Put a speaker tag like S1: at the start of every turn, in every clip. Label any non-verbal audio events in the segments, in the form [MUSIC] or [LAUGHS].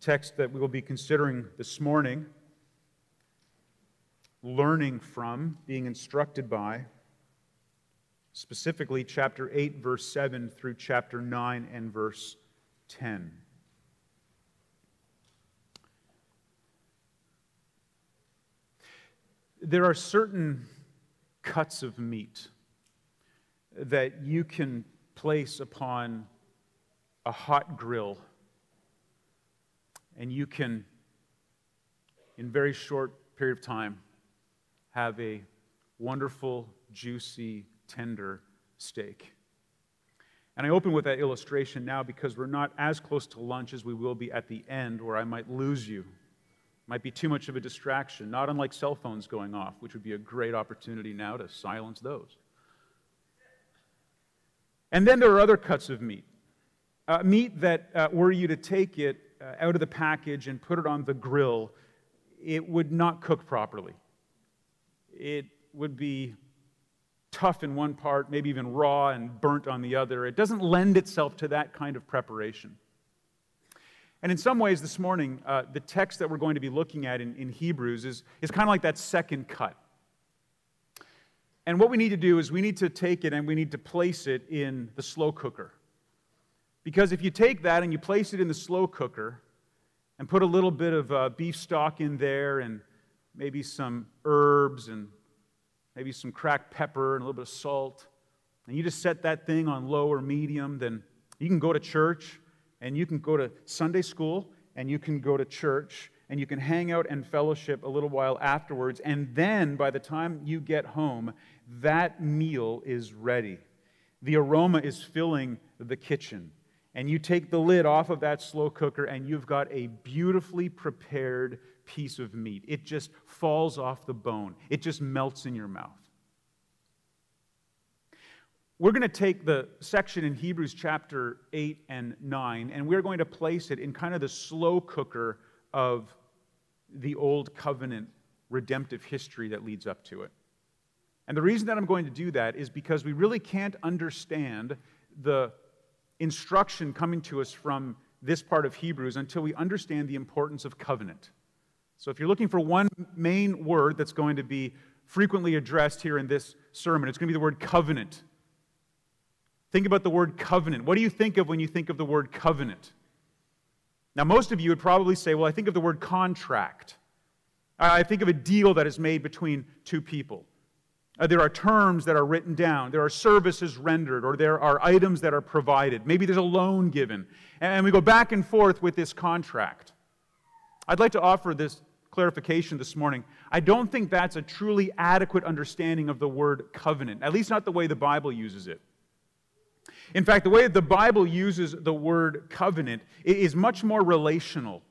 S1: text that we will be considering this morning, learning from, being instructed by, specifically chapter 8, verse 7 through chapter 9 and verse 10. There are certain cuts of meat that you can place upon a hot grill and you can in very short period of time have a wonderful juicy tender steak. And i open with that illustration now because we're not as close to lunch as we will be at the end where i might lose you. Might be too much of a distraction not unlike cell phones going off which would be a great opportunity now to silence those. And then there are other cuts of meat. Uh, meat that, uh, were you to take it uh, out of the package and put it on the grill, it would not cook properly. It would be tough in one part, maybe even raw and burnt on the other. It doesn't lend itself to that kind of preparation. And in some ways, this morning, uh, the text that we're going to be looking at in, in Hebrews is, is kind of like that second cut. And what we need to do is we need to take it and we need to place it in the slow cooker. Because if you take that and you place it in the slow cooker and put a little bit of uh, beef stock in there and maybe some herbs and maybe some cracked pepper and a little bit of salt, and you just set that thing on low or medium, then you can go to church and you can go to Sunday school and you can go to church and you can hang out and fellowship a little while afterwards. And then by the time you get home, that meal is ready. The aroma is filling the kitchen. And you take the lid off of that slow cooker, and you've got a beautifully prepared piece of meat. It just falls off the bone, it just melts in your mouth. We're going to take the section in Hebrews chapter 8 and 9, and we're going to place it in kind of the slow cooker of the old covenant redemptive history that leads up to it. And the reason that I'm going to do that is because we really can't understand the instruction coming to us from this part of Hebrews until we understand the importance of covenant. So if you're looking for one main word that's going to be frequently addressed here in this sermon, it's going to be the word covenant. Think about the word covenant. What do you think of when you think of the word covenant? Now, most of you would probably say, well, I think of the word contract. I think of a deal that is made between two people. Uh, there are terms that are written down. There are services rendered, or there are items that are provided. Maybe there's a loan given. And we go back and forth with this contract. I'd like to offer this clarification this morning. I don't think that's a truly adequate understanding of the word covenant, at least not the way the Bible uses it. In fact, the way the Bible uses the word covenant is much more relational.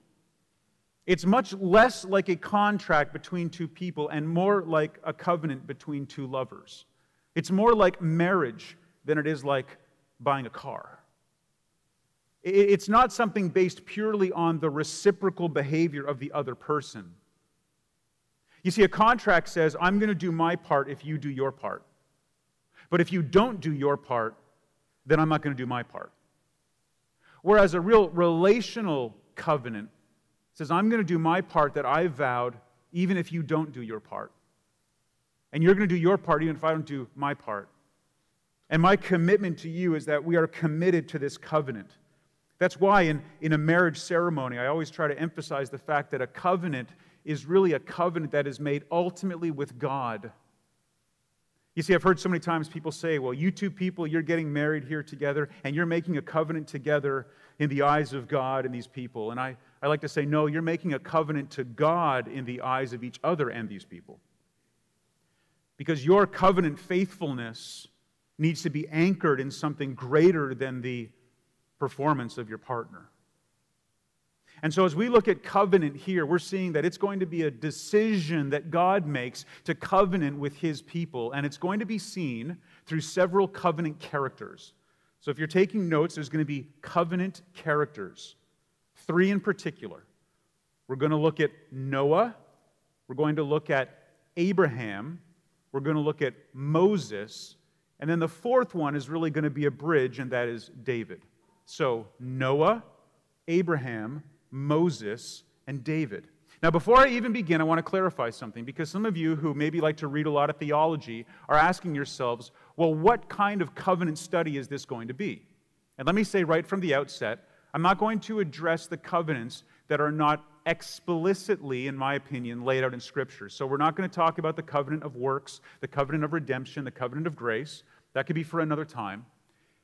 S1: It's much less like a contract between two people and more like a covenant between two lovers. It's more like marriage than it is like buying a car. It's not something based purely on the reciprocal behavior of the other person. You see, a contract says, I'm going to do my part if you do your part. But if you don't do your part, then I'm not going to do my part. Whereas a real relational covenant says, I'm going to do my part that I vowed, even if you don't do your part. And you're going to do your part, even if I don't do my part. And my commitment to you is that we are committed to this covenant. That's why in, in a marriage ceremony, I always try to emphasize the fact that a covenant is really a covenant that is made ultimately with God you see, I've heard so many times people say, well, you two people, you're getting married here together, and you're making a covenant together in the eyes of God and these people. And I, I like to say, no, you're making a covenant to God in the eyes of each other and these people. Because your covenant faithfulness needs to be anchored in something greater than the performance of your partner. And so, as we look at covenant here, we're seeing that it's going to be a decision that God makes to covenant with his people, and it's going to be seen through several covenant characters. So, if you're taking notes, there's going to be covenant characters, three in particular. We're going to look at Noah, we're going to look at Abraham, we're going to look at Moses, and then the fourth one is really going to be a bridge, and that is David. So, Noah, Abraham, Moses, and David. Now, before I even begin, I want to clarify something because some of you who maybe like to read a lot of theology are asking yourselves, well, what kind of covenant study is this going to be? And let me say right from the outset, I'm not going to address the covenants that are not explicitly, in my opinion, laid out in Scripture. So we're not going to talk about the covenant of works, the covenant of redemption, the covenant of grace. That could be for another time.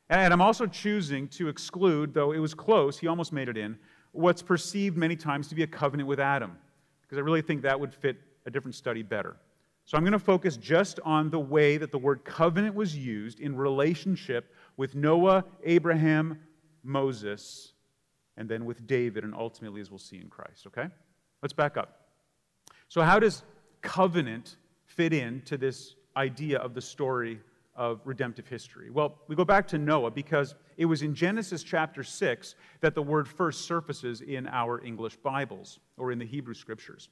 S1: And I'm also choosing to exclude, though it was close, he almost made it in, what's perceived many times to be a covenant with Adam, because I really think that would fit a different study better. So I'm going to focus just on the way that the word covenant was used in relationship with Noah, Abraham, Moses, and then with David, and ultimately, as we'll see in Christ. Okay? Let's back up. So, how does covenant fit into this idea of the story of redemptive history? Well, we go back to Noah because it was in Genesis chapter 6 that the word first surfaces in our English Bibles or in the Hebrew scriptures.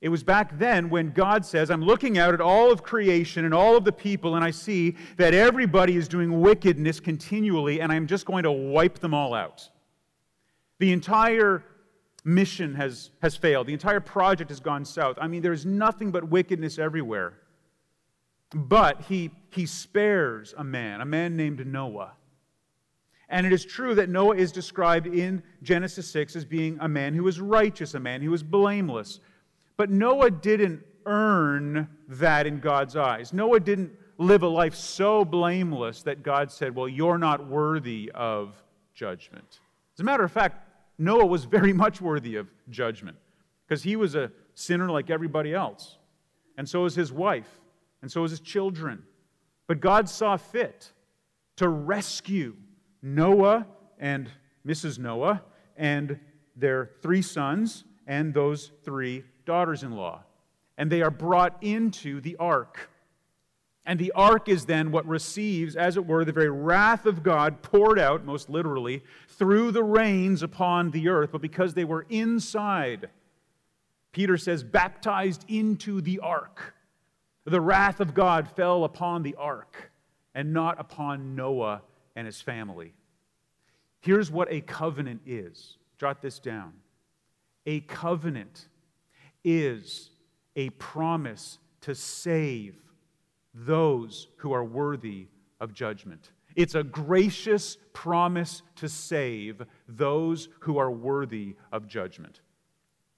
S1: It was back then when God says, I'm looking out at all of creation and all of the people, and I see that everybody is doing wickedness continually, and I'm just going to wipe them all out. The entire mission has, has failed, the entire project has gone south. I mean, there's nothing but wickedness everywhere. But he, he spares a man, a man named Noah. And it is true that Noah is described in Genesis 6 as being a man who was righteous, a man who was blameless. But Noah didn't earn that in God's eyes. Noah didn't live a life so blameless that God said, Well, you're not worthy of judgment. As a matter of fact, Noah was very [LAUGHS] much worthy of judgment because he was a sinner like everybody else. And so was his wife and so was his children. But God saw fit to rescue Noah and Mrs. Noah and their three sons and those three daughters in law. And they are brought into the ark. And the ark is then what receives, as it were, the very wrath of God poured out, most literally, through the rains upon the earth. But because they were inside, Peter says, baptized into the ark. The wrath of God fell upon the ark and not upon Noah and his family. Here's what a covenant is. Jot this down. A covenant is a promise to save those who are worthy of judgment. It's a gracious promise to save those who are worthy of judgment.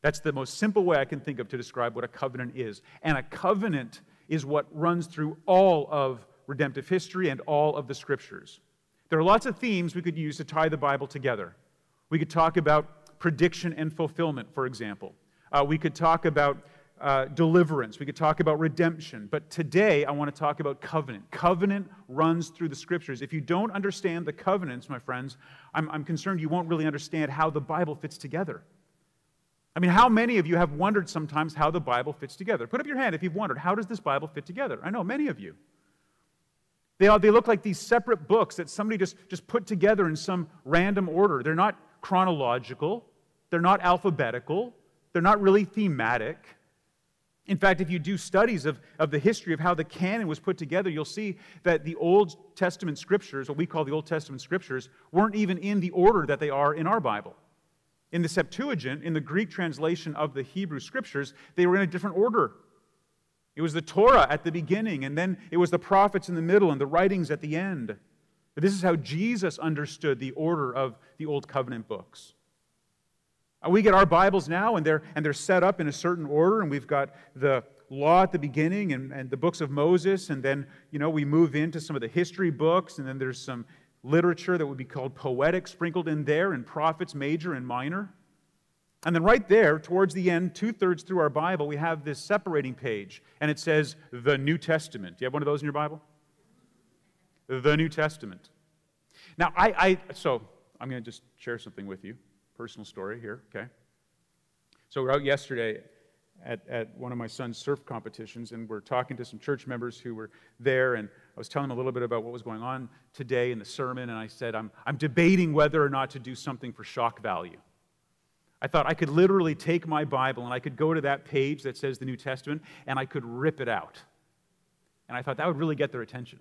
S1: That's the most simple way I can think of to describe what a covenant is. And a covenant is what runs through all of redemptive history and all of the scriptures. There are lots of themes we could use to tie the Bible together. We could talk about prediction and fulfillment, for example. Uh, we could talk about uh, deliverance. We could talk about redemption. But today, I want to talk about covenant. Covenant runs through the scriptures. If you don't understand the covenants, my friends, I'm, I'm concerned you won't really understand how the Bible fits together. I mean, how many of you have wondered sometimes how the Bible fits together? Put up your hand if you've wondered, how does this Bible fit together? I know many of you. They, all, they look like these separate books that somebody just, just put together in some random order. They're not chronological, they're not alphabetical, they're not really thematic. In fact, if you do studies of, of the history of how the canon was put together, you'll see that the Old Testament scriptures, what we call the Old Testament scriptures, weren't even in the order that they are in our Bible. In the Septuagint, in the Greek translation of the Hebrew scriptures, they were in a different order. It was the Torah at the beginning, and then it was the prophets in the middle and the writings at the end. But this is how Jesus understood the order of the Old Covenant books. Uh, we get our Bibles now, and they're, and they're set up in a certain order, and we've got the law at the beginning and, and the books of Moses, and then, you know, we move into some of the history books, and then there's some literature that would be called poetic sprinkled in there, and prophets, major and minor. And then right there, towards the end, two thirds through our Bible, we have this separating page, and it says the New Testament. Do you have one of those in your Bible? The New Testament. Now, I, I so I'm going to just share something with you, personal story here, okay? So we're out yesterday at, at one of my son's surf competitions, and we're talking to some church members who were there, and I was telling them a little bit about what was going on today in the sermon, and I said, I'm, I'm debating whether or not to do something for shock value. I thought I could literally take my Bible and I could go to that page that says the New Testament and I could rip it out. And I thought that would really get their attention.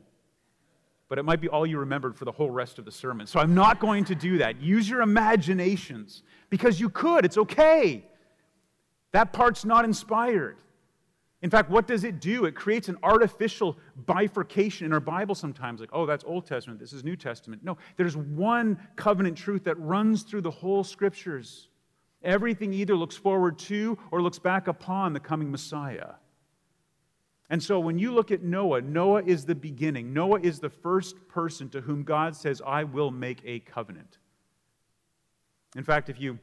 S1: But it might be all you remembered for the whole rest of the sermon. So I'm not going to do that. Use your imaginations because you could. It's okay. That part's not inspired. In fact, what does it do? It creates an artificial bifurcation in our Bible sometimes, like, oh, that's Old Testament, this is New Testament. No, there's one covenant truth that runs through the whole scriptures. Everything either looks forward to or looks back upon the coming Messiah. And so when you look at Noah, Noah is the beginning. Noah is the first person to whom God says, I will make a covenant. In fact, if you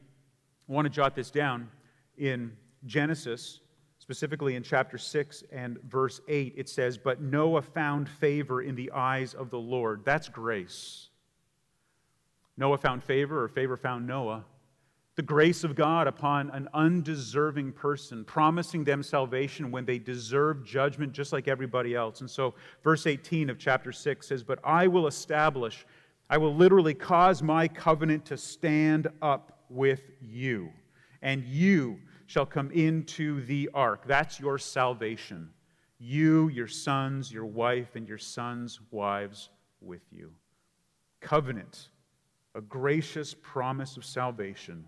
S1: want to jot this down, in Genesis, specifically in chapter 6 and verse 8, it says, But Noah found favor in the eyes of the Lord. That's grace. Noah found favor, or favor found Noah. The grace of God upon an undeserving person, promising them salvation when they deserve judgment just like everybody else. And so, verse 18 of chapter 6 says, But I will establish, I will literally cause my covenant to stand up with you, and you shall come into the ark. That's your salvation. You, your sons, your wife, and your sons' wives with you. Covenant, a gracious promise of salvation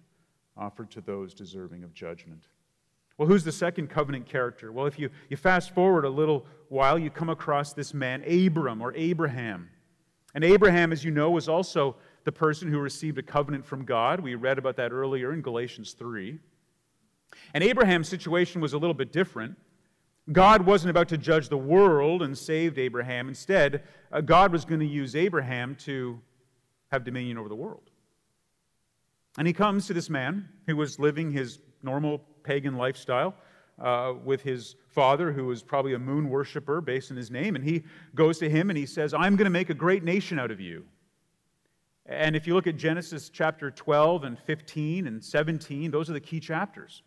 S1: offered to those deserving of judgment. Well, who's the second covenant character? Well, if you, you fast forward a little while, you come across this man, Abram or Abraham. And Abraham, as you know, was also the person who received a covenant from God. We read about that earlier in Galatians 3. And Abraham's situation was a little bit different. God wasn't about to judge the world and saved Abraham. Instead, uh, God was going to use Abraham to have dominion over the world. And he comes to this man who was living his normal pagan lifestyle uh, with his father, who was probably a moon worshiper based on his name. And he goes to him and he says, I'm going to make a great nation out of you. And if you look at Genesis chapter 12 and 15 and 17, those are the key chapters.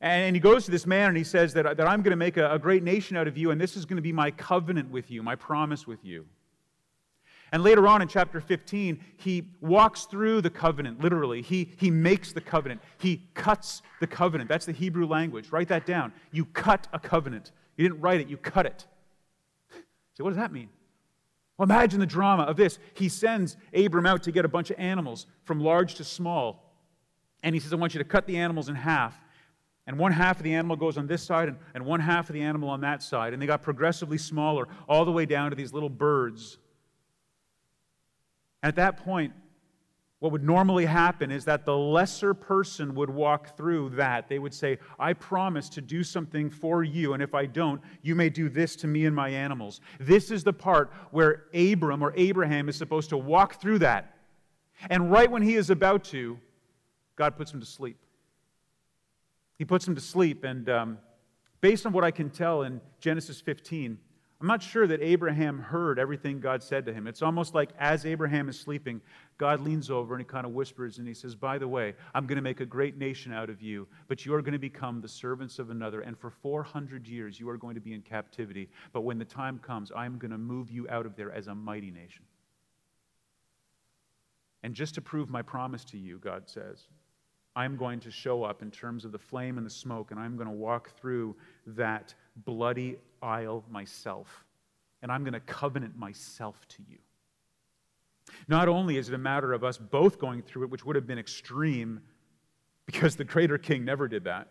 S1: And he goes to this man and he says that, that I'm going to make a, a great nation out of you, and this is going to be my covenant with you, my promise with you. And later on in chapter 15, he walks through the covenant, literally. He, he makes the covenant. He cuts the covenant. That's the Hebrew language. Write that down. You cut a covenant. You didn't write it, you cut it. So, what does that mean? Well, imagine the drama of this. He sends Abram out to get a bunch of animals from large to small. And he says, I want you to cut the animals in half and one half of the animal goes on this side and, and one half of the animal on that side. And they got progressively smaller, all the way down to these little birds. At that point, what would normally happen is that the lesser person would walk through that. They would say, I promise to do something for you, and if I don't, you may do this to me and my animals. This is the part where Abram or Abraham is supposed to walk through that. And right when he is about to, God puts him to sleep. He puts him to sleep, and um, based on what I can tell in Genesis 15, I'm not sure that Abraham heard everything God said to him. It's almost like as Abraham is sleeping, God leans over and he kind of whispers and he says, By the way, I'm going to make a great nation out of you, but you are going to become the servants of another. And for 400 years, you are going to be in captivity. But when the time comes, I'm going to move you out of there as a mighty nation. And just to prove my promise to you, God says, I'm going to show up in terms of the flame and the smoke, and I'm going to walk through that bloody aisle myself. And I'm going to covenant myself to you. Not only is it a matter of us both going through it, which would have been extreme because the greater king never did that,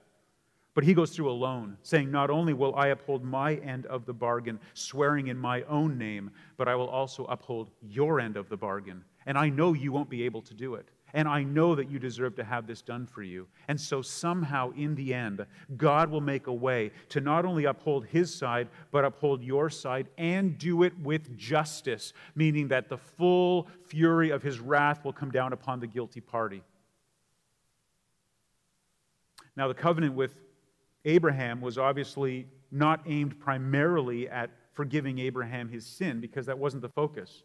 S1: but he goes through alone, saying, Not only will I uphold my end of the bargain, swearing in my own name, but I will also uphold your end of the bargain. And I know you won't be able to do it. And I know that you deserve to have this done for you. And so, somehow, in the end, God will make a way to not only uphold his side, but uphold your side and do it with justice, meaning that the full fury of his wrath will come down upon the guilty party. Now, the covenant with Abraham was obviously not aimed primarily at forgiving Abraham his sin, because that wasn't the focus.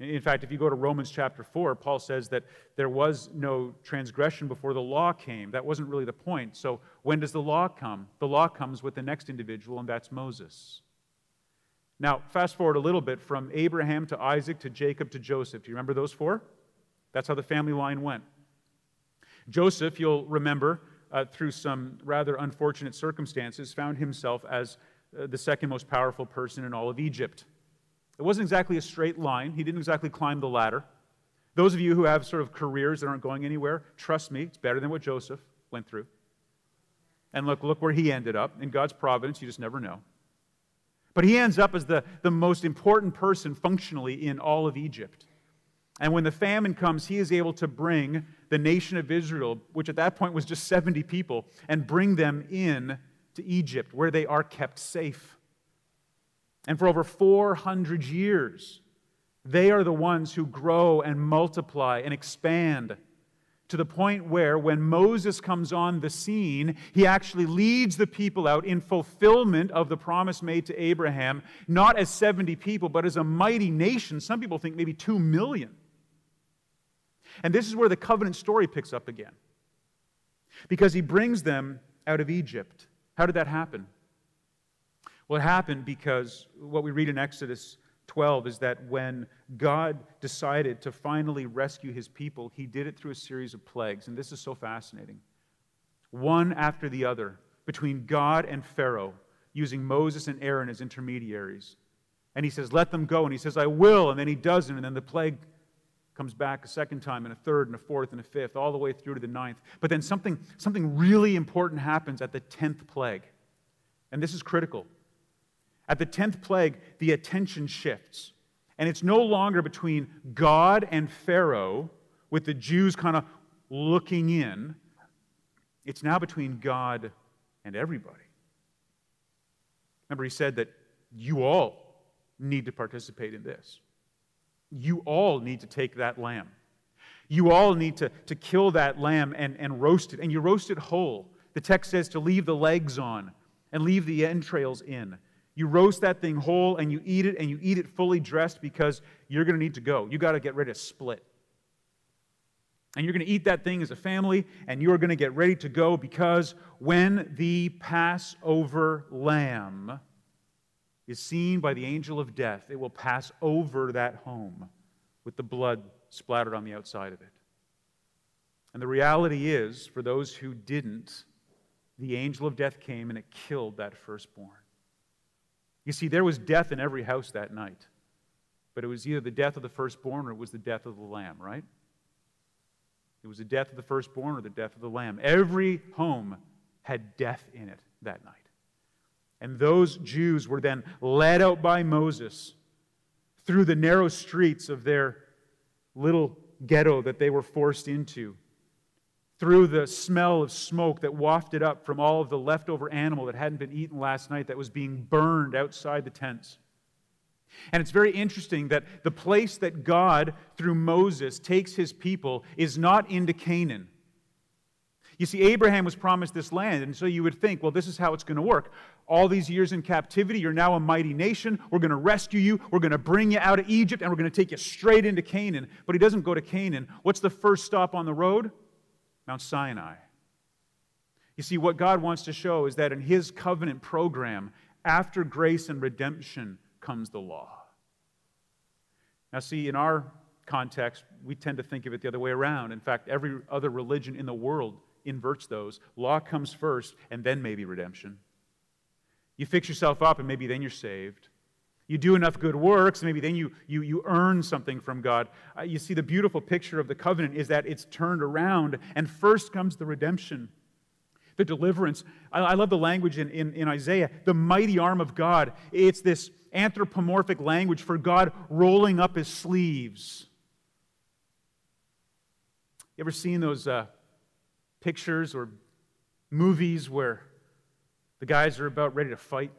S1: In fact, if you go to Romans chapter 4, Paul says that there was no transgression before the law came. That wasn't really the point. So, when does the law come? The law comes with the next individual, and that's Moses. Now, fast forward a little bit from Abraham to Isaac to Jacob to Joseph. Do you remember those four? That's how the family line went. Joseph, you'll remember, uh, through some rather unfortunate circumstances, found himself as uh, the second most powerful person in all of Egypt. It wasn't exactly a straight line. He didn't exactly climb the ladder. Those of you who have sort of careers that aren't going anywhere, trust me, it's better than what Joseph went through. And look, look where he ended up. In God's providence, you just never know. But he ends up as the, the most important person functionally in all of Egypt. And when the famine comes, he is able to bring the nation of Israel, which at that point was just 70 people, and bring them in to Egypt, where they are kept safe. And for over 400 years, they are the ones who grow and multiply and expand to the point where, when Moses comes on the scene, he actually leads the people out in fulfillment of the promise made to Abraham, not as 70 people, but as a mighty nation. Some people think maybe 2 million. And this is where the covenant story picks up again. Because he brings them out of Egypt. How did that happen? Well, it happened because what we read in Exodus 12 is that when God decided to finally rescue his people, he did it through a series of plagues. And this is so fascinating. One after the other, between God and Pharaoh, using Moses and Aaron as intermediaries. And he says, Let them go. And he says, I will. And then he doesn't. And then the plague comes back a second time, and a third, and a fourth, and a fifth, all the way through to the ninth. But then something, something really important happens at the tenth plague. And this is critical. At the 10th plague, the attention shifts. And it's no longer between God and Pharaoh, with the Jews kind of looking in. It's now between God and everybody. Remember, he said that you all need to participate in this. You all need to take that lamb. You all need to, to kill that lamb and, and roast it. And you roast it whole. The text says to leave the legs on and leave the entrails in. You roast that thing whole and you eat it and you eat it fully dressed because you're going to need to go. You got to get ready to split. And you're going to eat that thing as a family and you are going to get ready to go because when the Passover lamb is seen by the angel of death, it will pass over that home with the blood splattered on the outside of it. And the reality is, for those who didn't, the angel of death came and it killed that firstborn. You see, there was death in every house that night, but it was either the death of the firstborn or it was the death of the lamb, right? It was the death of the firstborn or the death of the lamb. Every home had death in it that night. And those Jews were then led out by Moses through the narrow streets of their little ghetto that they were forced into through the smell of smoke that wafted up from all of the leftover animal that hadn't been eaten last night that was being burned outside the tents. And it's very interesting that the place that God, through Moses, takes his people is not into Canaan. You see, Abraham was promised this land, and so you would think, well, this is how it's going to work. All these years in captivity, you're now a mighty nation. We're going to rescue you. We're going to bring you out of Egypt, and we're going to take you straight into Canaan. But he doesn't go to Canaan. What's the first stop on the road? Mount Sinai. You see, what God wants to show is that in His covenant program, after grace and redemption comes the law. Now, see, in our context, we tend to think of it the other way around. In fact, every other religion in the world inverts those. Law comes first, and then maybe redemption. You fix yourself up, and maybe then you're saved. You do enough good works, maybe then you, you, you earn something from God. Uh, you see, the beautiful picture of the covenant is that it's turned around, and first comes the redemption, the deliverance. I, I love the language in, in, in Isaiah, the mighty arm of God. It's this anthropomorphic language for God rolling up his sleeves. You ever seen those uh, pictures or movies where the guys are about ready to fight?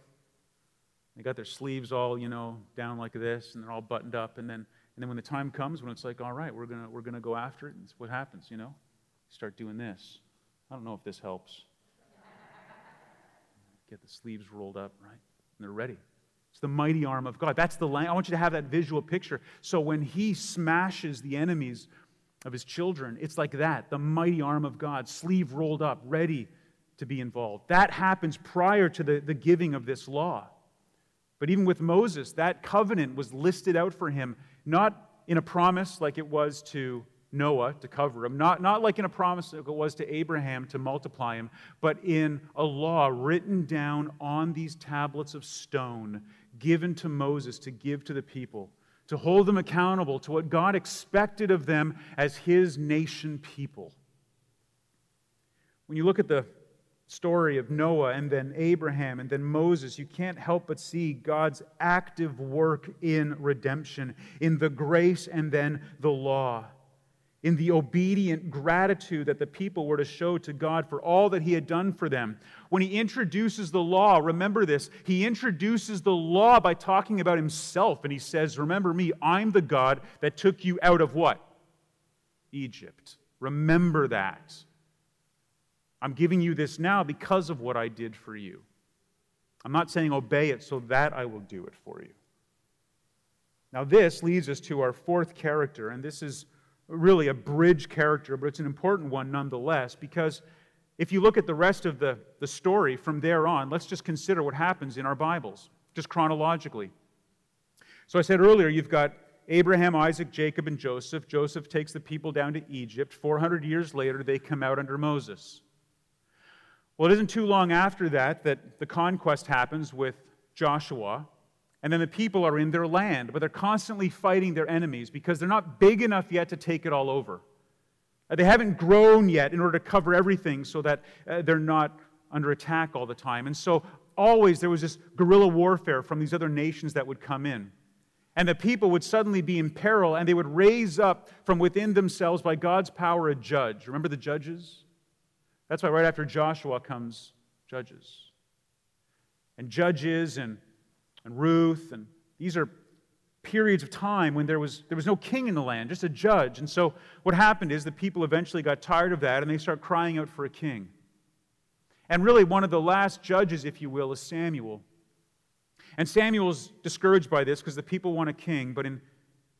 S1: They got their sleeves all, you know, down like this, and they're all buttoned up. And then, and then when the time comes, when it's like, all right, we're gonna we're gonna go after it, and what happens, you know? Start doing this. I don't know if this helps. Get the sleeves rolled up, right? And they're ready. It's the mighty arm of God. That's the I want you to have that visual picture. So when He smashes the enemies of His children, it's like that the mighty arm of God, sleeve rolled up, ready to be involved. That happens prior to the, the giving of this law. But even with Moses, that covenant was listed out for him, not in a promise like it was to Noah to cover him, not, not like in a promise like it was to Abraham to multiply him, but in a law written down on these tablets of stone given to Moses to give to the people, to hold them accountable to what God expected of them as his nation people. When you look at the story of Noah and then Abraham and then Moses, you can't help but see God's active work in redemption, in the grace and then the law, in the obedient gratitude that the people were to show to God for all that He had done for them. When He introduces the law, remember this, He introduces the law by talking about Himself, and He says, Remember me, I'm the God that took you out of what? Egypt. Remember that. I'm giving you this now because of what I did for you. I'm not saying obey it so that I will do it for you. Now, this leads us to our fourth character, and this is really a bridge character, but it's an important one nonetheless, because if you look at the rest of the, the story from there on, let's just consider what happens in our Bibles, just chronologically. So I said earlier, you've got Abraham, Isaac, Jacob, and Joseph. Joseph takes the people down to Egypt. 400 years later, they come out under Moses. Well, it isn't too long after that that the conquest happens with Joshua, and then the people are in their land, but they're constantly fighting their enemies because they're not big enough yet to take it all over. Uh, they haven't grown yet in order to cover everything so that uh, they're not under attack all the time. And so, always there was this guerrilla warfare from these other nations that would come in. And the people would suddenly be in peril, and they would raise up from within themselves by God's power a judge. Remember the judges? That's why right after Joshua comes Judges. And Judges and, and Ruth, and these are periods of time when there was, there was no king in the land, just a judge. And so what happened is the people eventually got tired of that and they start crying out for a king. And really, one of the last judges, if you will, is Samuel. And Samuel's discouraged by this because the people want a king. But in,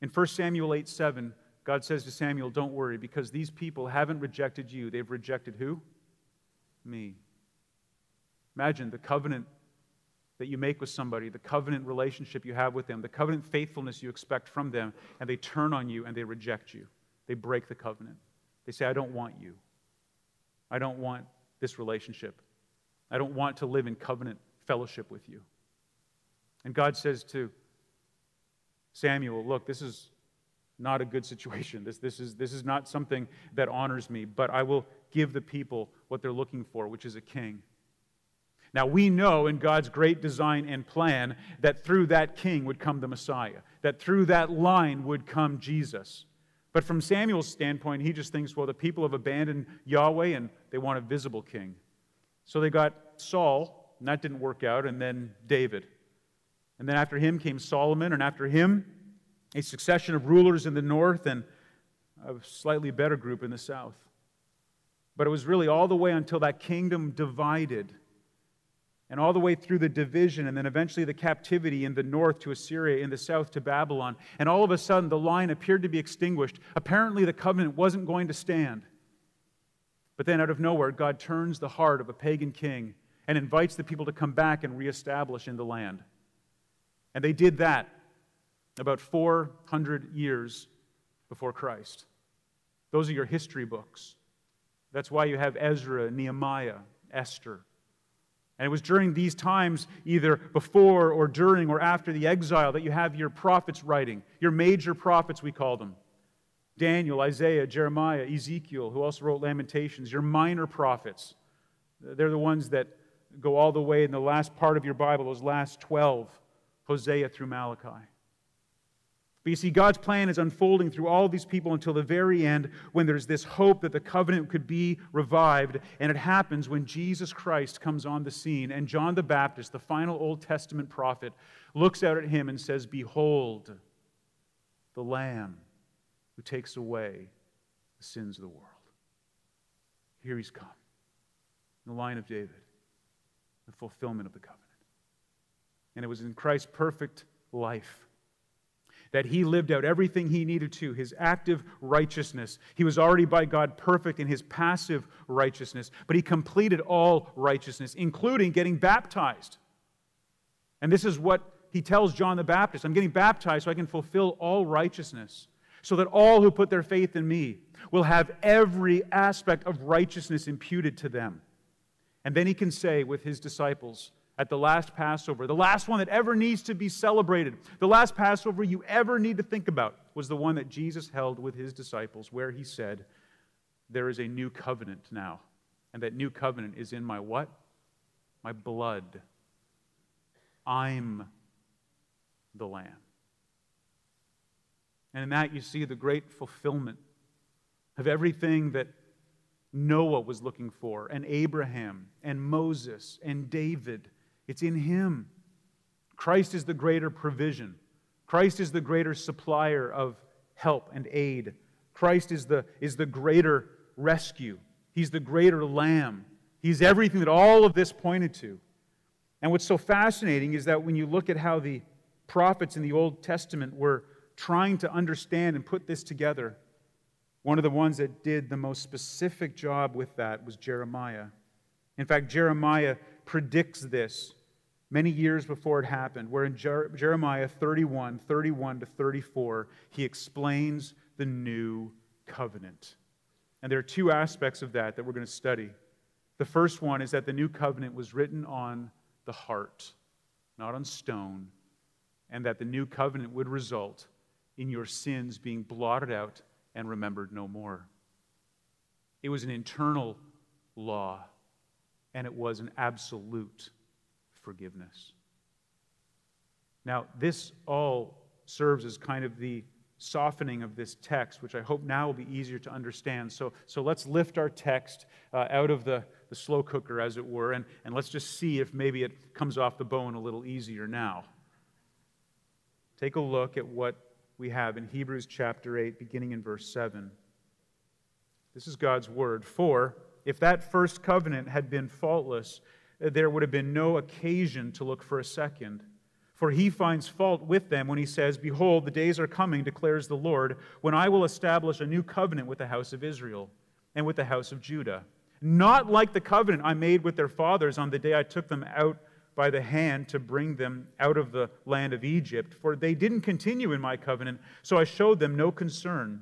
S1: in 1 Samuel 8 7, God says to Samuel, Don't worry, because these people haven't rejected you. They've rejected who? Me. Imagine the covenant that you make with somebody, the covenant relationship you have with them, the covenant faithfulness you expect from them, and they turn on you and they reject you. They break the covenant. They say, I don't want you. I don't want this relationship. I don't want to live in covenant fellowship with you. And God says to Samuel, Look, this is not a good situation. This, this, is, this is not something that honors me, but I will give the people what they're looking for, which is a king. Now, we know in God's great design and plan that through that king would come the Messiah, that through that line would come Jesus. But from Samuel's standpoint, he just thinks, well, the people have abandoned Yahweh and they want a visible king. So they got Saul, and that didn't work out, and then David. And then after him came Solomon, and after him, a succession of rulers in the north and a slightly better group in the south. But it was really all the way until that kingdom divided and all the way through the division and then eventually the captivity in the north to Assyria, in the south to Babylon. And all of a sudden, the line appeared to be extinguished. Apparently, the covenant wasn't going to stand. But then, out of nowhere, God turns the heart of a pagan king and invites the people to come back and reestablish in the land. And they did that about 400 years before Christ. Those are your history books. That's why you have Ezra, Nehemiah, Esther. And it was during these times, either before or during or after the exile, that you have your prophets writing, your major prophets, we call them Daniel, Isaiah, Jeremiah, Ezekiel, who also wrote Lamentations, your minor prophets. They're the ones that go all the way in the last part of your Bible, those last 12, Hosea through Malachi. But you see, God's plan is unfolding through all these people until the very end when there's this hope that the covenant could be revived. And it happens when Jesus Christ comes on the scene. And John the Baptist, the final Old Testament prophet, looks out at him and says, Behold, the Lamb who takes away the sins of the world. Here he's come, in the line of David, the fulfillment of the covenant. And it was in Christ's perfect life that he lived out everything he needed to, his active righteousness. He was already by God perfect in his passive righteousness, but he completed all righteousness, including getting baptized. And this is what he tells John the Baptist I'm getting baptized so I can fulfill all righteousness, so that all who put their faith in me will have every aspect of righteousness imputed to them. And then he can say with his disciples, at the last Passover, the last one that ever needs to be celebrated, the last Passover you ever need to think about, was the one that Jesus held with his disciples, where he said, There is a new covenant now. And that new covenant is in my what? My blood. I'm the Lamb. And in that, you see the great fulfillment of everything that Noah was looking for, and Abraham, and Moses, and David. It's in him. Christ is the greater provision. Christ is the greater supplier of help and aid. Christ is the, is the greater rescue. He's the greater lamb. He's everything that all of this pointed to. And what's so fascinating is that when you look at how the prophets in the Old Testament were trying to understand and put this together, one of the ones that did the most specific job with that was Jeremiah. In fact, Jeremiah predicts this many years before it happened, where in Jer- Jeremiah 31, 31 to 34, he explains the new covenant. And there are two aspects of that that we're going to study. The first one is that the new covenant was written on the heart, not on stone, and that the new covenant would result in your sins being blotted out and remembered no more. It was an internal law, and it was an absolute forgiveness. Now, this all serves as kind of the softening of this text, which I hope now will be easier to understand. So, so let's lift our text uh, out of the, the slow cooker, as it were, and, and let's just see if maybe it comes off the bone a little easier now. Take a look at what we have in Hebrews chapter 8, beginning in verse 7. This is God's word. For if that first covenant had been faultless, uh, there would have been no occasion to look for a second. For he finds fault with them when he says, Behold, the days are coming, declares the Lord, when I will establish a new covenant with the house of Israel and with the house of Judah. Not like the covenant I made with their fathers on the day I took them out by the hand to bring them out of the land of Egypt, for they didn't continue in my covenant, so I showed them no concern,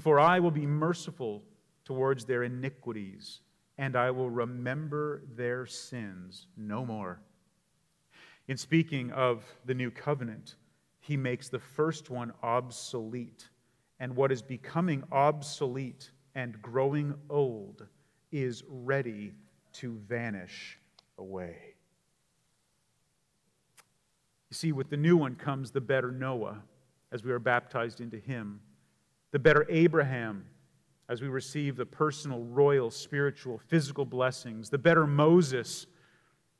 S1: For I will be merciful towards their iniquities, and I will remember their sins no more. In speaking of the new covenant, he makes the first one obsolete, and what is becoming obsolete and growing old is ready to vanish away. You see, with the new one comes the better Noah as we are baptized into him, the better Abraham as we receive the personal, royal, spiritual, physical blessings, the better Moses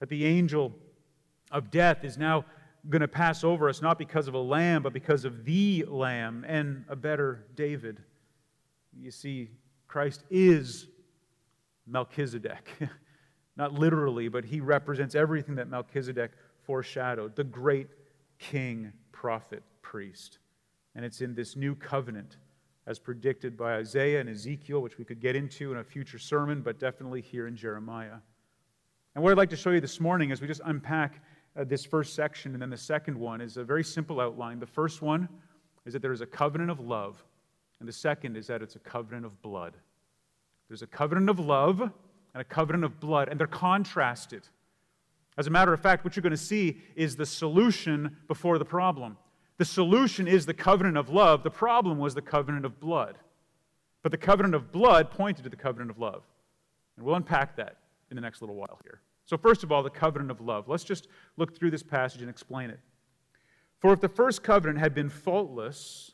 S1: that the angel of death is now going to pass over us not because of a lamb, but because of the lamb, and a better David. You see, Christ is Melchizedek. [LAUGHS] Not literally, but he represents everything that Melchizedek foreshadowed the great king, prophet, priest. And it's in this new covenant, as predicted by Isaiah and Ezekiel, which we could get into in a future sermon, but definitely here in Jeremiah. And what I'd like to show you this morning as we just unpack uh, this first section and then the second one is a very simple outline. The first one is that there is a covenant of love, and the second is that it's a covenant of blood. There's a covenant of love and a covenant of blood, and they're contrasted. As a matter of fact, what you're going to see is the solution before the problem. The solution is the covenant of love. The problem was the covenant of blood. But the covenant of blood pointed to the covenant of love. And we'll unpack that in the next little while here. So, first of all, the covenant of love. Let's just look through this passage and explain it. For if the first covenant had been faultless,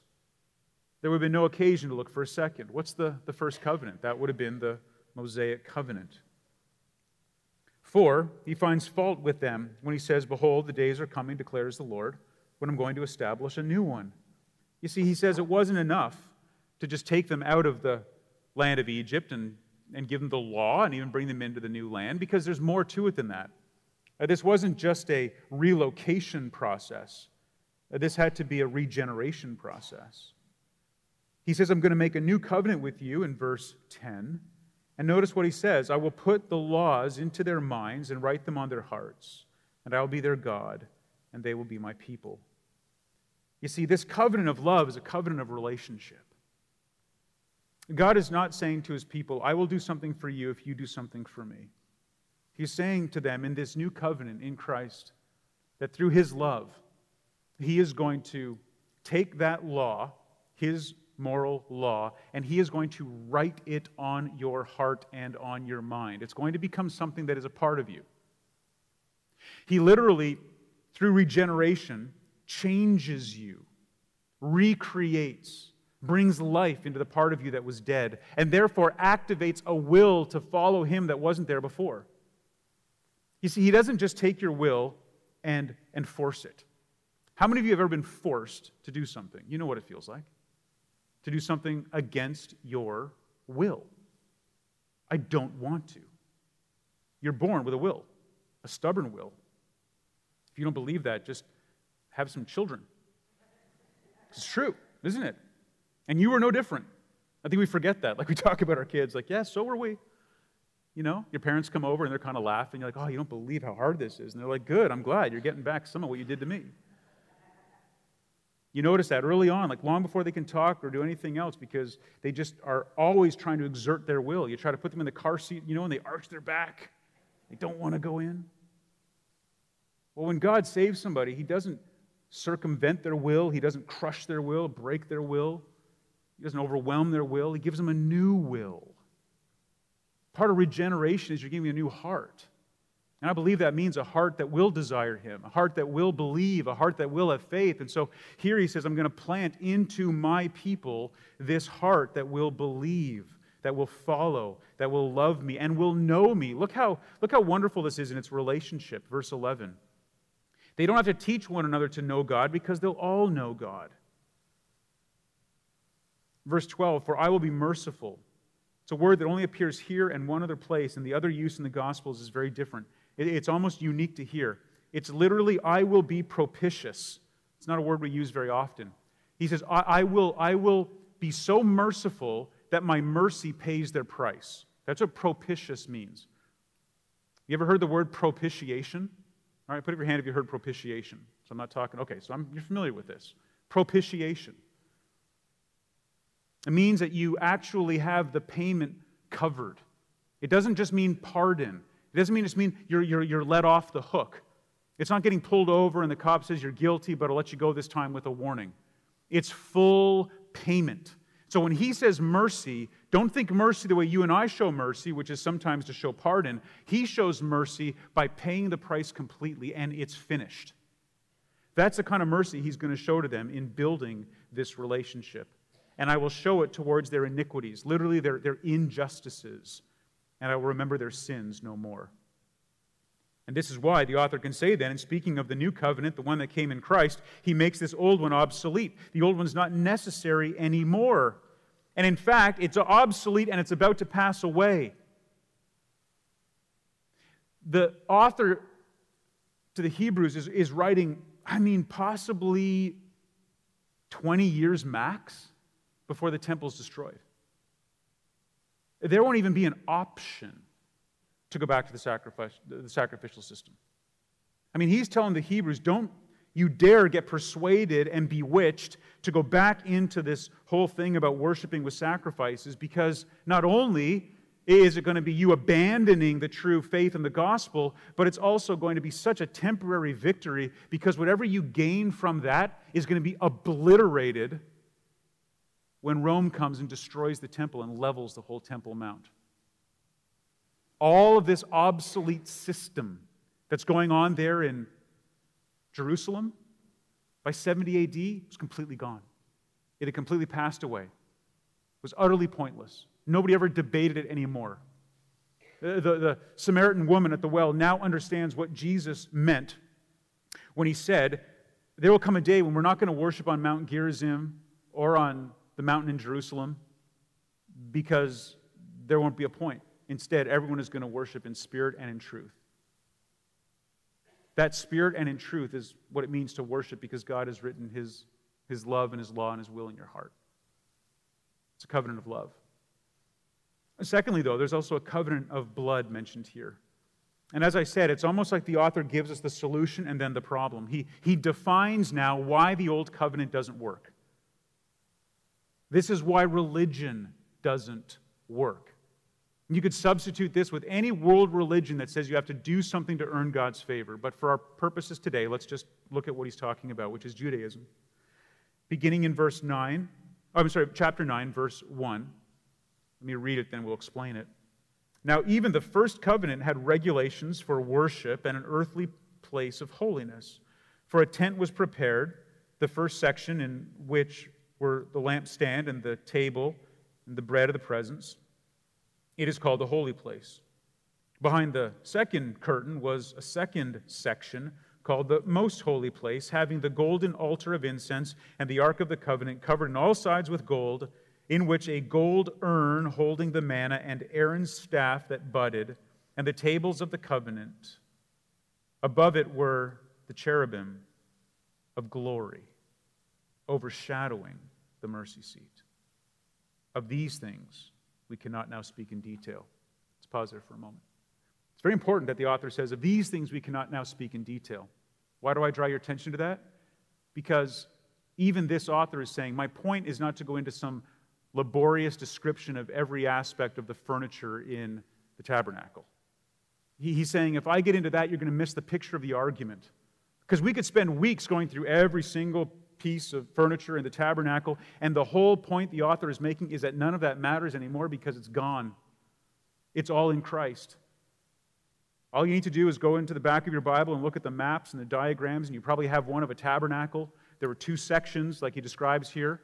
S1: there would have been no occasion to look for a second. What's the, the first covenant? That would have been the Mosaic covenant. For he finds fault with them when he says, Behold, the days are coming, declares the Lord, when I'm going to establish a new one. You see, he says it wasn't enough to just take them out of the land of Egypt and, and give them the law and even bring them into the new land, because there's more to it than that. Uh, this wasn't just a relocation process, uh, this had to be a regeneration process. He says, I'm going to make a new covenant with you in verse 10. And notice what he says I will put the laws into their minds and write them on their hearts, and I will be their God, and they will be my people. You see, this covenant of love is a covenant of relationship. God is not saying to his people, I will do something for you if you do something for me. He's saying to them in this new covenant in Christ that through his love, he is going to take that law, his moral law, and he is going to write it on your heart and on your mind. It's going to become something that is a part of you. He literally, through regeneration, changes you, recreates, brings life into the part of you that was dead, and therefore activates a will to follow him that wasn't there before. You see, he doesn't just take your will and, and force it. How many of you have ever been forced to do something? You know what it feels like to do something against your will. I don't want to. You're born with a will, a stubborn will. If you don't believe that, just have some children. It's true, isn't it? And you are no different. I think we forget that. Like we talk about our kids, like, yeah, so were we. You know, your parents come over and they're kind of laughing. You're like, oh, you don't believe how hard this is. And they're like, good, I'm glad you're getting back some of what you did to me. You notice that early on, like long before they can talk or do anything else, because they just are always trying to exert their will. You try to put them in the car seat, you know, and they arch their back. They don't want to go in. Well, when God saves somebody, He doesn't circumvent their will, He doesn't crush their will, break their will, He doesn't overwhelm their will. He gives them a new will. Part of regeneration is you're giving a new heart. And I believe that means a heart that will desire Him, a heart that will believe, a heart that will have faith. And so here he says, I'm going to plant into my people this heart that will believe, that will follow, that will love me, and will know me. Look how, look how wonderful this is in its relationship. Verse 11. They don't have to teach one another to know God because they'll all know God. Verse 12 For I will be merciful. It's a word that only appears here and one other place, and the other use in the Gospels is very different. It's almost unique to here. It's literally, I will be propitious. It's not a word we use very often. He says, I, I, will, I will be so merciful that my mercy pays their price. That's what propitious means. You ever heard the word propitiation? All right, put up your hand if you heard propitiation. So I'm not talking, okay, so I'm, you're familiar with this. Propitiation. It means that you actually have the payment covered. It doesn't just mean pardon, it doesn't mean just mean you're, you're, you're let off the hook. It's not getting pulled over and the cop says you're guilty, but I'll let you go this time with a warning. It's full payment. So when he says mercy, don't think mercy the way you and I show mercy, which is sometimes to show pardon. He shows mercy by paying the price completely, and it's finished. That's the kind of mercy he's going to show to them in building this relationship. And I will show it towards their iniquities, literally their, their injustices and I will remember their sins no more. And this is why the author can say then, in speaking of the new covenant, the one that came in Christ, he makes this old one obsolete. The old one's not necessary anymore. And in fact, it's obsolete and it's about to pass away. The author to the Hebrews is, is writing, I mean, possibly 20 years max before the temple's destroyed. There won't even be an option to go back to the, sacrifice, the sacrificial system. I mean, he's telling the Hebrews, don't you dare get persuaded and bewitched to go back into this whole thing about worshiping with sacrifices because not only is it going to be you abandoning the true faith in the gospel, but it's also going to be such a temporary victory because whatever you gain from that is going to be obliterated when Rome comes and destroys the temple and levels the whole Temple Mount. All of this obsolete system that's going on there in Jerusalem by 70 AD was completely gone. It had completely passed away. It was utterly pointless. Nobody ever debated it anymore. The, the, the Samaritan woman at the well now understands what Jesus meant when he said, There will come a day when we're not going to worship on Mount Gerizim or on the mountain in Jerusalem because there won't be a point. Instead, everyone is going to worship in spirit and in truth. That spirit and in truth is what it means to worship because God has written his, his love and his law and his will in your heart. It's a covenant of love. Secondly, though, there's also a covenant of blood mentioned here. And as I said, it's almost like the author gives us the solution and then the problem. He, he defines now why the old covenant doesn't work. This is why religion doesn't work. You could substitute this with any world religion that says you have to do something to earn God's favor. But for our purposes today, let's just look at what he's talking about, which is Judaism. Beginning in verse 9, oh, I'm sorry, chapter 9, verse 1. Let me read it, then we'll explain it. Now, even the first covenant had regulations for worship and an earthly place of holiness. For a tent was prepared, the first section in which were the lampstand and the table and the bread of the presence. It is called the holy place. Behind the second curtain was a second section called the most holy place, having the golden altar of incense and the ark of the covenant covered on all sides with gold in which a gold urn holding the manna and Aaron's staff that budded, and the tables of the covenant. Above it were the cherubim of glory, overshadowing the mercy seat. Of these things, we cannot now speak in detail. Let's pause there for a moment. It's very important that the author says, Of these things, we cannot now speak in detail. Why do I draw your attention to that? Because even this author is saying, My point is not to go into some laborious description of every aspect of the furniture in the tabernacle. he's saying, if I get into that, you're going to miss the picture of the argument. Because we could spend weeks going through every single piece of furniture in the tabernacle, and the whole point the author is making is that none of that matters anymore because it's gone. It's all in Christ. All you need to do is go into the back of your Bible and look at the maps and the diagrams, and you probably have one of a tabernacle. There were two sections, like he describes here.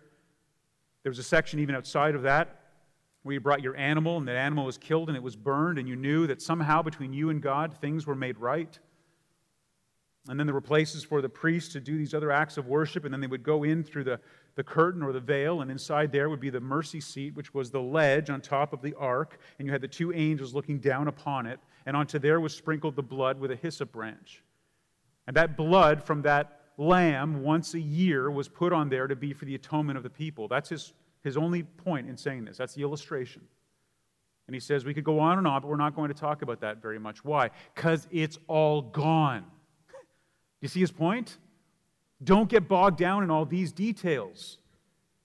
S1: There was a section even outside of that where you brought your animal and that animal was killed and it was burned, and you knew that somehow between you and God things were made right. And then there were places for the priests to do these other acts of worship, and then they would go in through the, the curtain or the veil, and inside there would be the mercy seat, which was the ledge on top of the ark, and you had the two angels looking down upon it, and onto there was sprinkled the blood with a hyssop branch. And that blood from that lamb once a year was put on there to be for the atonement of the people. That's his, his only point in saying this. That's the illustration. And he says we could go on and on, but we're not going to talk about that very much. Why? Because it's all gone. You see his point? Don't get bogged down in all these details.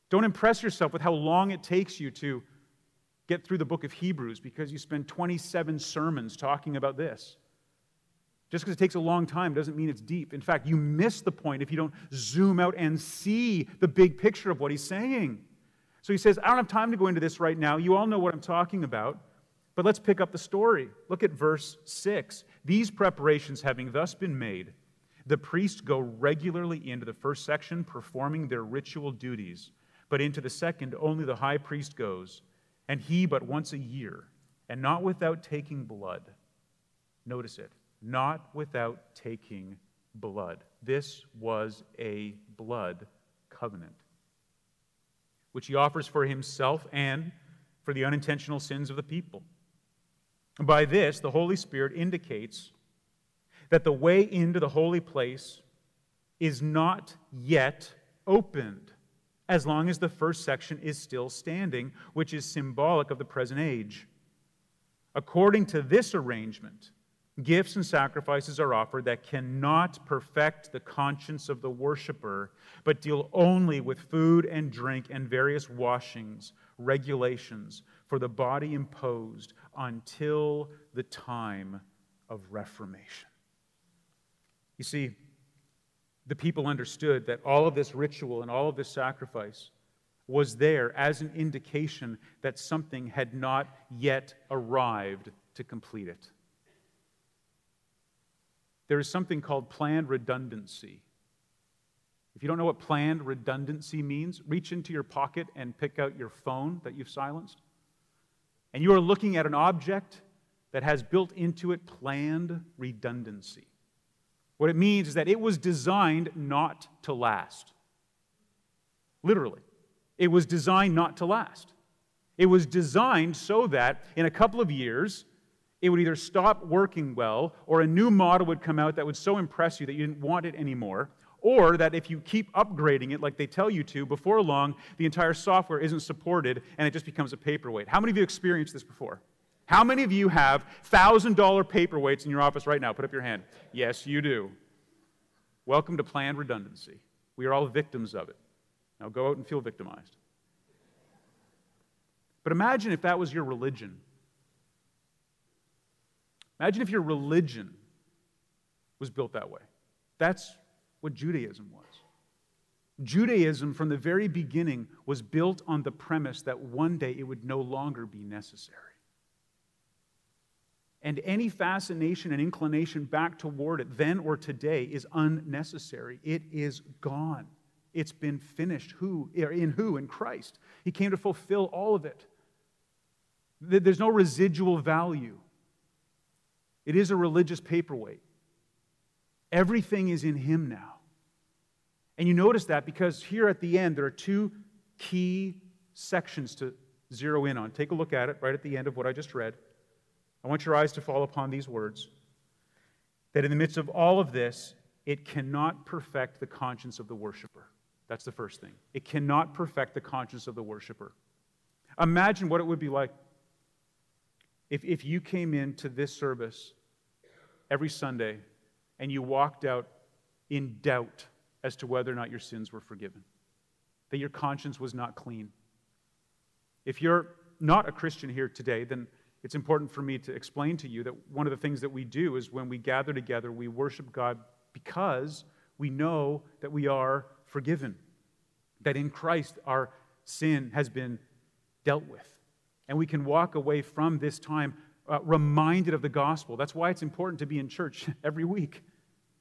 S1: Don't impress yourself with how long it takes you to get through the book of Hebrews because you spend 27 sermons talking about this. Just because it takes a long time doesn't mean it's deep. In fact, you miss the point if you don't zoom out and see the big picture of what he's saying. So he says, I don't have time to go into this right now. You all know what I'm talking about. But let's pick up the story. Look at verse 6. These preparations having thus been made, the priests go regularly into the first section, performing their ritual duties. But into the second, only the high priest goes, and he but once a year, and not without taking blood. Notice it not without taking blood. This was a blood covenant, which he offers for himself and for the unintentional sins of the people. By this, the Holy Spirit indicates that the way into the holy place is not yet opened as long as the first section is still standing, which is symbolic of the present age. According to this arrangement, Gifts and sacrifices are offered that cannot perfect the conscience of the worshiper, but deal only with food and drink and various washings, regulations for the body imposed until the time of Reformation. You see, the people understood that all of this ritual and all of this sacrifice was there as an indication that something had not yet arrived to complete it there is something called planned redundancy. If you don't know what planned redundancy means, reach into your pocket and pick out your phone that you've silenced. And you are looking at an object that has built into it planned redundancy. What it means is that it was designed not to last. Literally, it was designed not to last. It was designed so that in a couple of years, it would either stop working well, or a new model would come out that would so impress you that you didn't want it anymore, or that if you keep upgrading it like they tell you to, before long, the entire software isn't supported and it just becomes a paperweight. How many of you experienced this before? How many of you have $1,000 paperweights in your office right now? Put up your hand. Yes, you do. Welcome to planned redundancy. We are all victims of it. Now go out and feel victimized. But imagine if that was your religion. Imagine if your religion was built that way. That's what Judaism was. Judaism, from the very beginning, was built on the premise that one day it would no longer be necessary. And any fascination and inclination back toward it, then or today, is unnecessary. It is gone. It's been finished. Who? In who? In Christ. He came to fulfill all of it. There's no residual value. It is a religious paperweight. Everything is in Him now. And you notice that because here at the end, there are two key sections to zero in on. Take a look at it right at the end of what I just read. I want your eyes to fall upon these words that in the midst of all of this, it cannot perfect the conscience of the worshiper. That's the first thing. It cannot perfect the conscience of the worshiper. Imagine what it would be like if, if you came into this service every Sunday and you walked out in doubt as to whether or not your sins were forgiven, that your conscience was not clean. If you're not a Christian here today, then it's important for me to explain to you that one of the things that we do is when we gather together, we worship God because we know that we are forgiven, that in Christ our sin has been dealt with. And we can walk away from this time uh, reminded of the gospel. That's why it's important to be in church [LAUGHS] every week.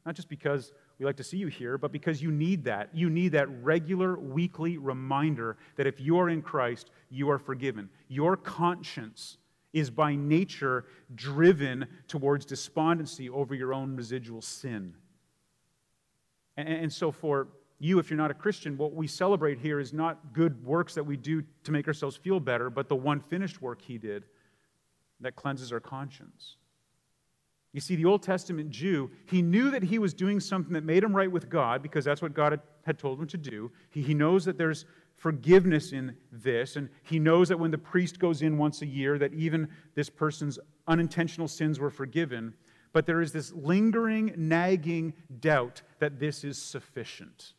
S1: Not just because we like to see you here, but because you need that. You need that regular weekly reminder that if you are in Christ, you are forgiven. Your conscience is by nature driven towards despondency over your own residual sin. And, and so, for you, if you're not a Christian, what we celebrate here is not good works that we do to make ourselves feel better, but the one finished work He did that cleanses our conscience. You see, the Old Testament Jew, he knew that he was doing something that made him right with God because that's what God had told him to do. He, he knows that there's forgiveness in this, and he knows that when the priest goes in once a year, that even this person's unintentional sins were forgiven. But there is this lingering, nagging doubt that this is sufficient.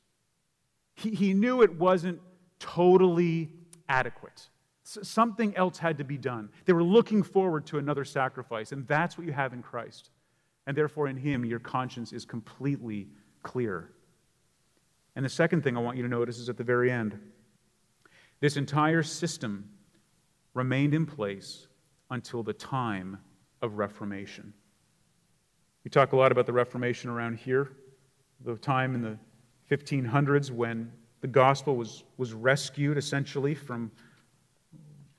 S1: He, he knew it wasn't totally adequate. Something else had to be done. They were looking forward to another sacrifice, and that's what you have in Christ. And therefore, in Him, your conscience is completely clear. And the second thing I want you to notice is at the very end this entire system remained in place until the time of Reformation. We talk a lot about the Reformation around here, the time in the 1500s when the gospel was, was rescued essentially from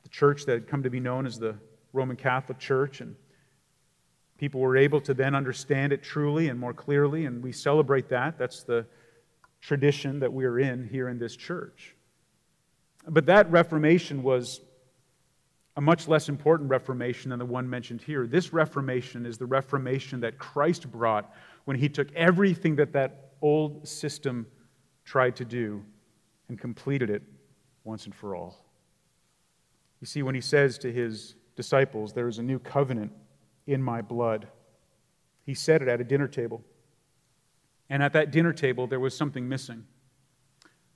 S1: the church that had come to be known as the Roman Catholic Church. And people were able to then understand it truly and more clearly, and we celebrate that. That's the tradition that we're in here in this church. But that Reformation was a much less important Reformation than the one mentioned here. This Reformation is the Reformation that Christ brought when he took everything that that old system tried to do and completed it once and for all. You see, when he says to his disciples, There is a new covenant in my blood, he said it at a dinner table. And at that dinner table, there was something missing.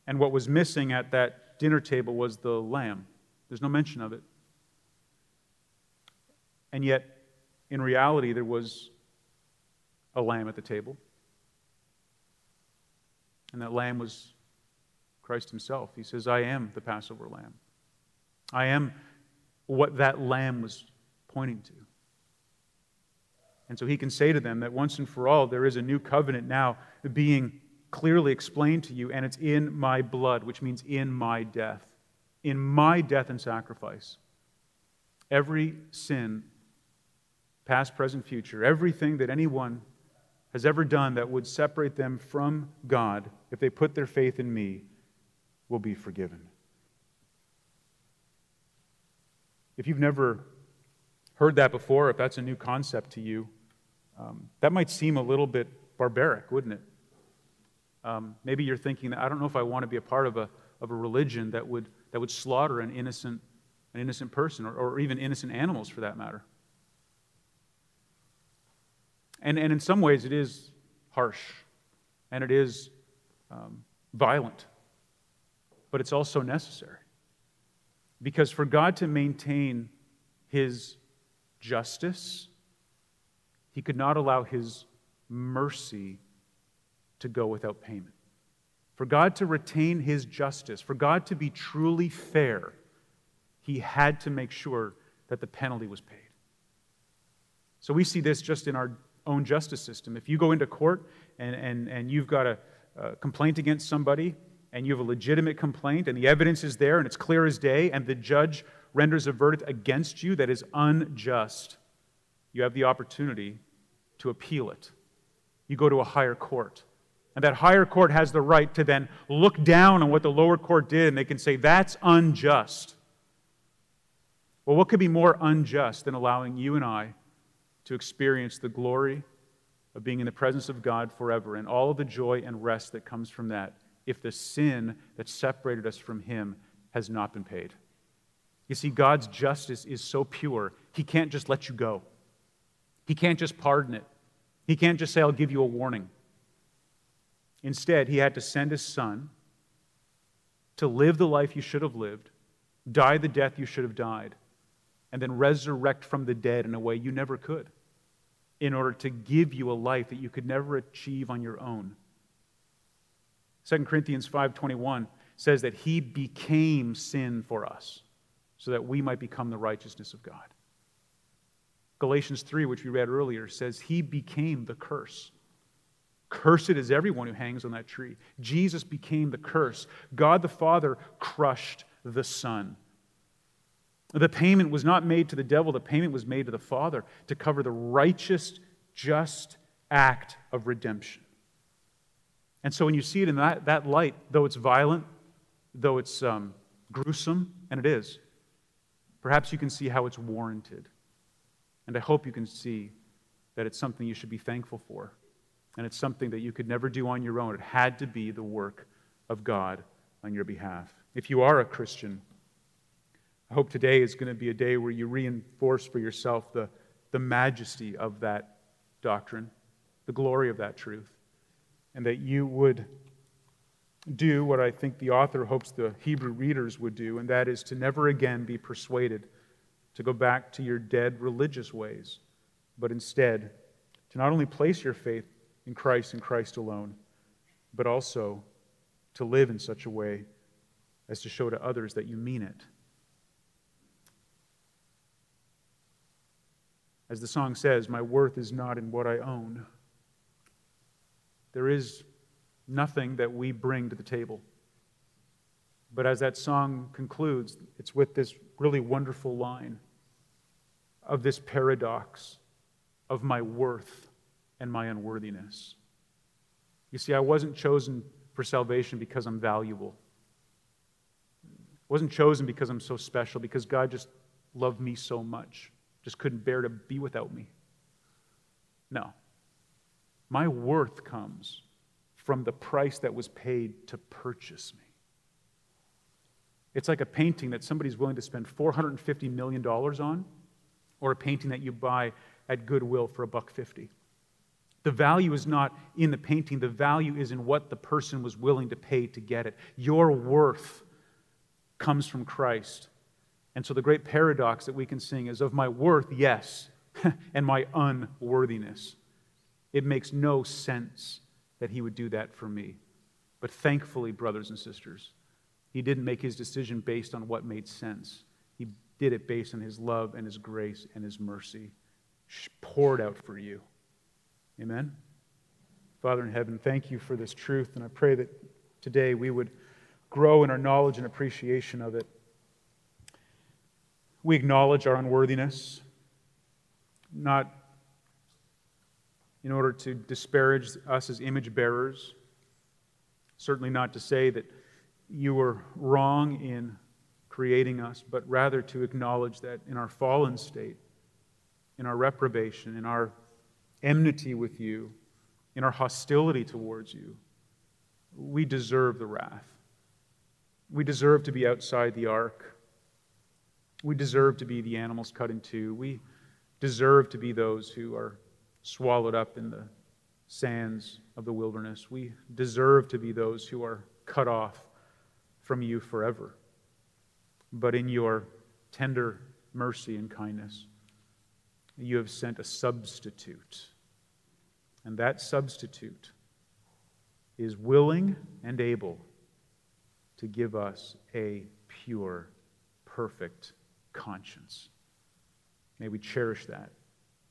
S1: And what was missing at that dinner table was the lamb. There's no mention of it. And yet, in reality, there was a lamb at the table. And that lamb was Christ himself. He says, I am the Passover lamb. I am what that lamb was pointing to. And so he can say to them that once and for all, there is a new covenant now being clearly explained to you, and it's in my blood, which means in my death. In my death and sacrifice. Every sin, past, present, future, everything that anyone has ever done that would separate them from God, if they put their faith in me, will be forgiven. If you've never heard that before, if that's a new concept to you, um, that might seem a little bit barbaric, wouldn't it? Um, maybe you're thinking that I don't know if I want to be a part of a, of a religion that would, that would slaughter an innocent, an innocent person or, or even innocent animals for that matter. And, and in some ways, it is harsh and it is um, violent, but it's also necessary. Because for God to maintain his justice, he could not allow his mercy to go without payment. For God to retain his justice, for God to be truly fair, he had to make sure that the penalty was paid. So we see this just in our own justice system. If you go into court and, and, and you've got a, a complaint against somebody, and you have a legitimate complaint, and the evidence is there, and it's clear as day, and the judge renders a verdict against you that is unjust, you have the opportunity to appeal it. You go to a higher court. And that higher court has the right to then look down on what the lower court did and they can say, that's unjust. Well, what could be more unjust than allowing you and I to experience the glory of being in the presence of God forever and all of the joy and rest that comes from that if the sin that separated us from Him has not been paid? You see, God's justice is so pure, He can't just let you go. He can't just pardon it. He can't just say, I'll give you a warning. Instead, he had to send his son to live the life you should have lived, die the death you should have died, and then resurrect from the dead in a way you never could in order to give you a life that you could never achieve on your own. 2 Corinthians 5:21 says that he became sin for us so that we might become the righteousness of God. Galatians 3, which we read earlier, says he became the curse Cursed is everyone who hangs on that tree. Jesus became the curse. God the Father crushed the Son. The payment was not made to the devil, the payment was made to the Father to cover the righteous, just act of redemption. And so when you see it in that, that light, though it's violent, though it's um, gruesome, and it is, perhaps you can see how it's warranted. And I hope you can see that it's something you should be thankful for. And it's something that you could never do on your own. It had to be the work of God on your behalf. If you are a Christian, I hope today is going to be a day where you reinforce for yourself the, the majesty of that doctrine, the glory of that truth, and that you would do what I think the author hopes the Hebrew readers would do, and that is to never again be persuaded to go back to your dead religious ways, but instead to not only place your faith in Christ and Christ alone, but also to live in such a way as to show to others that you mean it. As the song says, my worth is not in what I own. There is nothing that we bring to the table. But as that song concludes, it's with this really wonderful line of this paradox of my worth and my unworthiness. You see, I wasn't chosen for salvation because I'm valuable. I wasn't chosen because I'm so special, because God just loved me so much, just couldn't bear to be without me. No. My worth comes from the price that was paid to purchase me. It's like a painting that somebody's willing to spend $450 million on, or a painting that you buy at Goodwill for a buck fifty. The value is not in the painting, the value is in what the person was willing to pay to get it. Your worth comes from Christ. And so the great paradox that we can sing is of my worth, yes, [LAUGHS] and my unworthiness. It makes no sense that he would do that for me. But thankfully, brothers and sisters, he didn't make his decision based on what made sense. He did it based on his love and his grace and his mercy poured out for you. Amen. Father in heaven, thank you for this truth, and I pray that today we would grow in our knowledge and appreciation of it. We acknowledge our unworthiness, not in order to disparage us as image bearers, certainly not to say that you were wrong in creating us, but rather to acknowledge that in our fallen state, in our reprobation, in our enmity with you, in our hostility towards you, we deserve the wrath. We deserve to be outside the ark. We deserve to be the animals cut in two. We deserve to be those who are swallowed up in the sands of the wilderness. We deserve to be those who are cut off from you forever. But in your tender mercy and kindness, you have sent a substitute. And that substitute is willing and able to give us a pure, perfect conscience. May we cherish that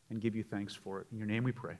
S1: and give you thanks for it. In your name we pray.